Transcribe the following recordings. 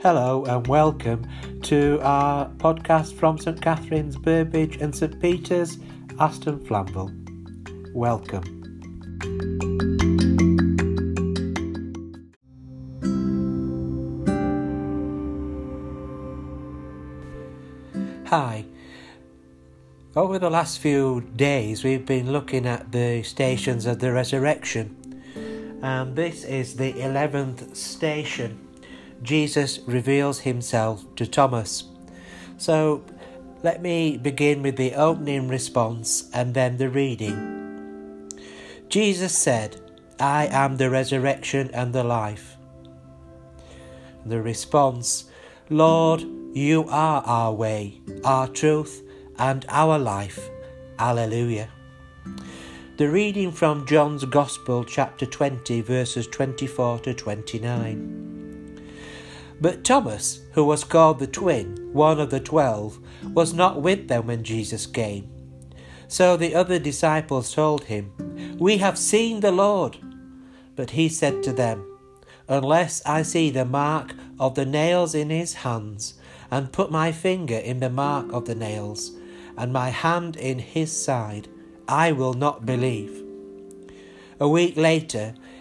Hello and welcome to our podcast from St Catherine's, Burbage and St Peter's, Aston Flamville. Welcome. Hi. Over the last few days, we've been looking at the stations of the resurrection, and this is the 11th station. Jesus reveals himself to Thomas. So, let me begin with the opening response and then the reading. Jesus said, I am the resurrection and the life. The response, Lord, you are our way, our truth, and our life. Alleluia. The reading from John's Gospel, chapter 20, verses 24 to 29. But Thomas, who was called the twin, one of the twelve, was not with them when Jesus came. So the other disciples told him, We have seen the Lord. But he said to them, Unless I see the mark of the nails in his hands, and put my finger in the mark of the nails, and my hand in his side, I will not believe. A week later,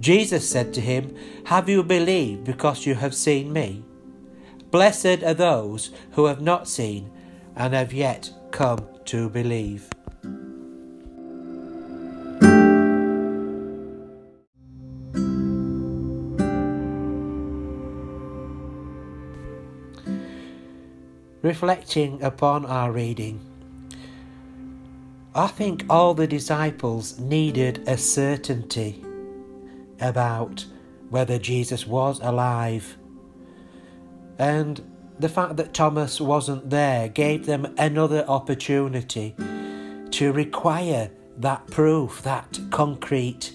Jesus said to him, Have you believed because you have seen me? Blessed are those who have not seen and have yet come to believe. reflecting upon our reading, I think all the disciples needed a certainty about whether Jesus was alive. And the fact that Thomas wasn't there gave them another opportunity to require that proof, that concrete,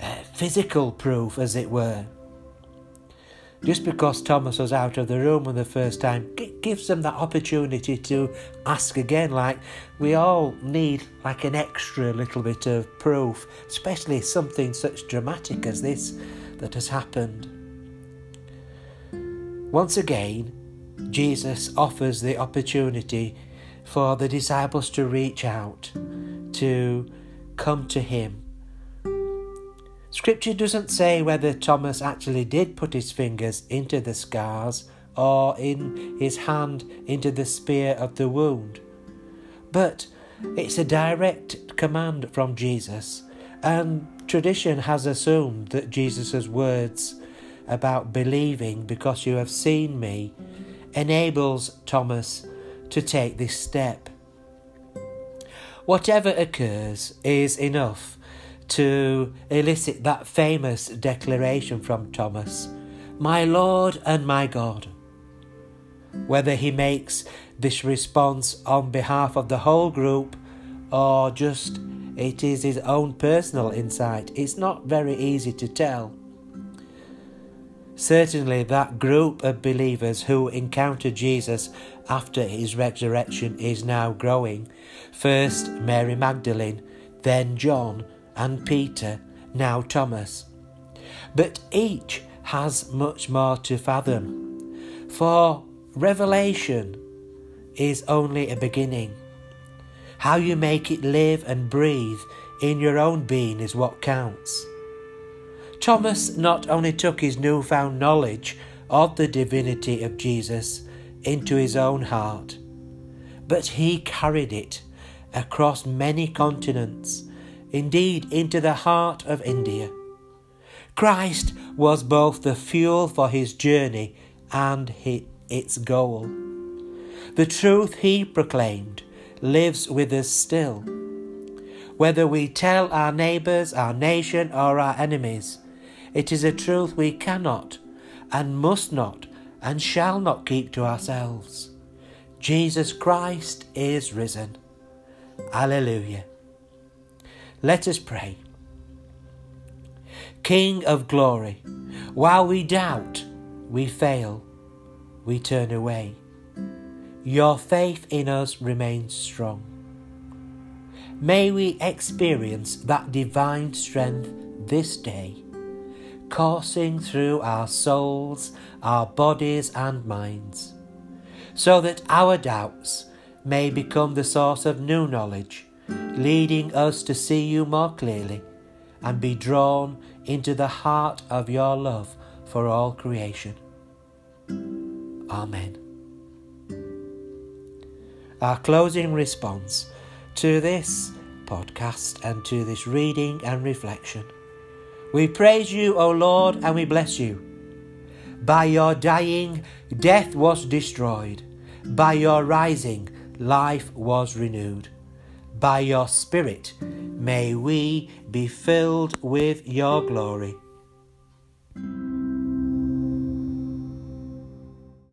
uh, physical proof, as it were. Just because Thomas was out of the room for the first time gives them that opportunity to ask again. Like we all need like an extra little bit of proof, especially something such dramatic as this that has happened. Once again, Jesus offers the opportunity for the disciples to reach out, to come to Him Scripture doesn't say whether Thomas actually did put his fingers into the scars or in his hand into the spear of the wound. But it's a direct command from Jesus, and tradition has assumed that Jesus' words about believing because you have seen me enables Thomas to take this step. Whatever occurs is enough to elicit that famous declaration from Thomas My Lord and my God. Whether he makes this response on behalf of the whole group or just it is his own personal insight, it's not very easy to tell. Certainly, that group of believers who encountered Jesus after his resurrection is now growing. First, Mary Magdalene, then John, and Peter, now Thomas. But each has much more to fathom, for revelation is only a beginning. How you make it live and breathe in your own being is what counts. Thomas not only took his newfound knowledge of the divinity of Jesus into his own heart, but he carried it across many continents indeed into the heart of India. Christ was both the fuel for his journey and its goal. The truth he proclaimed lives with us still. Whether we tell our neighbours, our nation, or our enemies, it is a truth we cannot and must not and shall not keep to ourselves. Jesus Christ is risen. Alleluia. Let us pray. King of glory, while we doubt, we fail, we turn away. Your faith in us remains strong. May we experience that divine strength this day, coursing through our souls, our bodies, and minds, so that our doubts may become the source of new knowledge, leading us to see you more clearly and be drawn into the heart of your love for all creation. Amen. Our closing response to this podcast and to this reading and reflection. We praise you, O Lord, and we bless you. By your dying, death was destroyed. By your rising, life was renewed. By your Spirit, may we be filled with your glory.